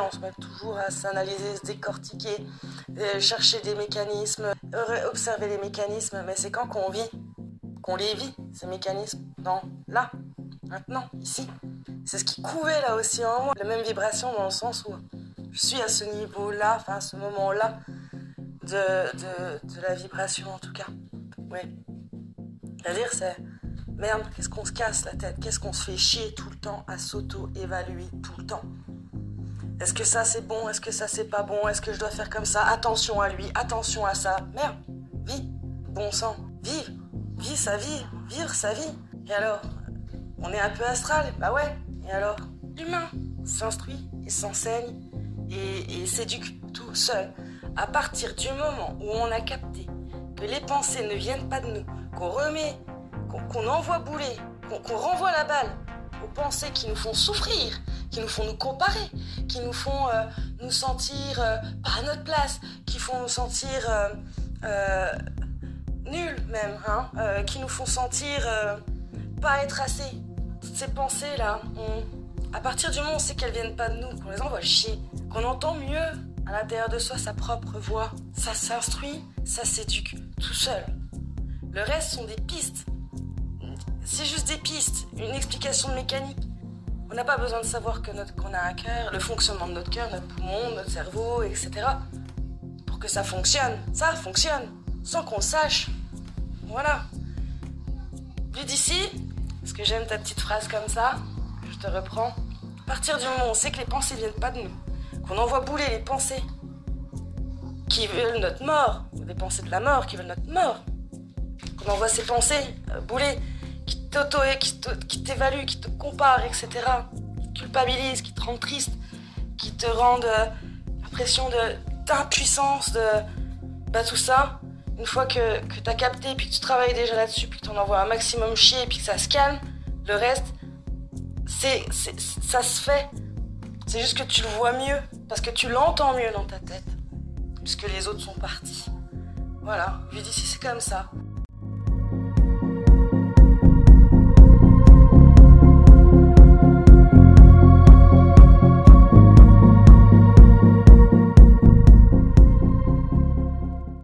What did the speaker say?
on se met toujours à s'analyser, se décortiquer, euh, chercher des mécanismes, observer les mécanismes, mais c'est quand qu'on vit, qu'on les vit, ces mécanismes, dans là, maintenant, ici. C'est ce qui couvait là aussi en moi, la même vibration dans le sens où je suis à ce niveau-là, enfin à ce moment-là de, de, la vibration en tout cas. Ouais. C'est-à-dire c'est merde, qu'est-ce qu'on se casse la tête, qu'est-ce qu'on se fait chier tout le temps à s'auto-évaluer tout le temps? Est-ce que ça c'est bon, est-ce que ça c'est pas bon, est-ce que je dois faire comme ça, attention à lui, attention à ça. Merde, vis, bon sang, vive, vis sa vie, vivre sa vie. Et alors, on est un peu astral, bah ouais, et alors, l'humain s'instruit et s'enseigne et, et s'éduque tout seul. À partir du moment où on a capté que les pensées ne viennent pas de nous, qu'on remet, qu'on envoie bouler, qu'on renvoie la balle aux pensées qui nous font souffrir, qui nous font nous comparer, qui nous font euh, nous sentir euh, pas à notre place, qui font nous sentir euh, nuls même, hein, qui nous font sentir pas être assez. Toutes ces pensées-là, à partir du moment où on sait qu'elles viennent pas de nous, qu'on les envoie chier, qu'on entend mieux à l'intérieur de soi sa propre voix, ça s'instruit, ça s'éduque tout seul. Le reste sont des pistes. C'est juste des pistes, une explication mécanique. On n'a pas besoin de savoir que qu'on a un cœur, le fonctionnement de notre cœur, notre poumon, notre cerveau, etc. Pour que ça fonctionne. Ça fonctionne, sans qu'on sache. Voilà. Vu d'ici, parce que j'aime ta petite phrase comme ça, je te reprends. À partir du moment où on sait que les pensées viennent pas de nous, qu'on envoie bouler les pensées qui veulent notre mort, des pensées de la mort qui veulent notre mort, qu'on envoie ces pensées euh, bouler t'auto qui t'évaluent, qui te comparent, etc., qui te culpabilisent, qui te rendent triste, qui te rendent euh, l'impression d'impuissance, de, bah, tout ça, une fois que, que tu as capté, puis que tu travailles déjà là-dessus, puis que tu en envoies un maximum chier, puis que ça se calme, le reste, c'est, ça se fait. C'est juste que tu le vois mieux, parce que tu l'entends mieux dans ta tête, puisque les autres sont partis. Voilà, je lui dis si c'est comme ça.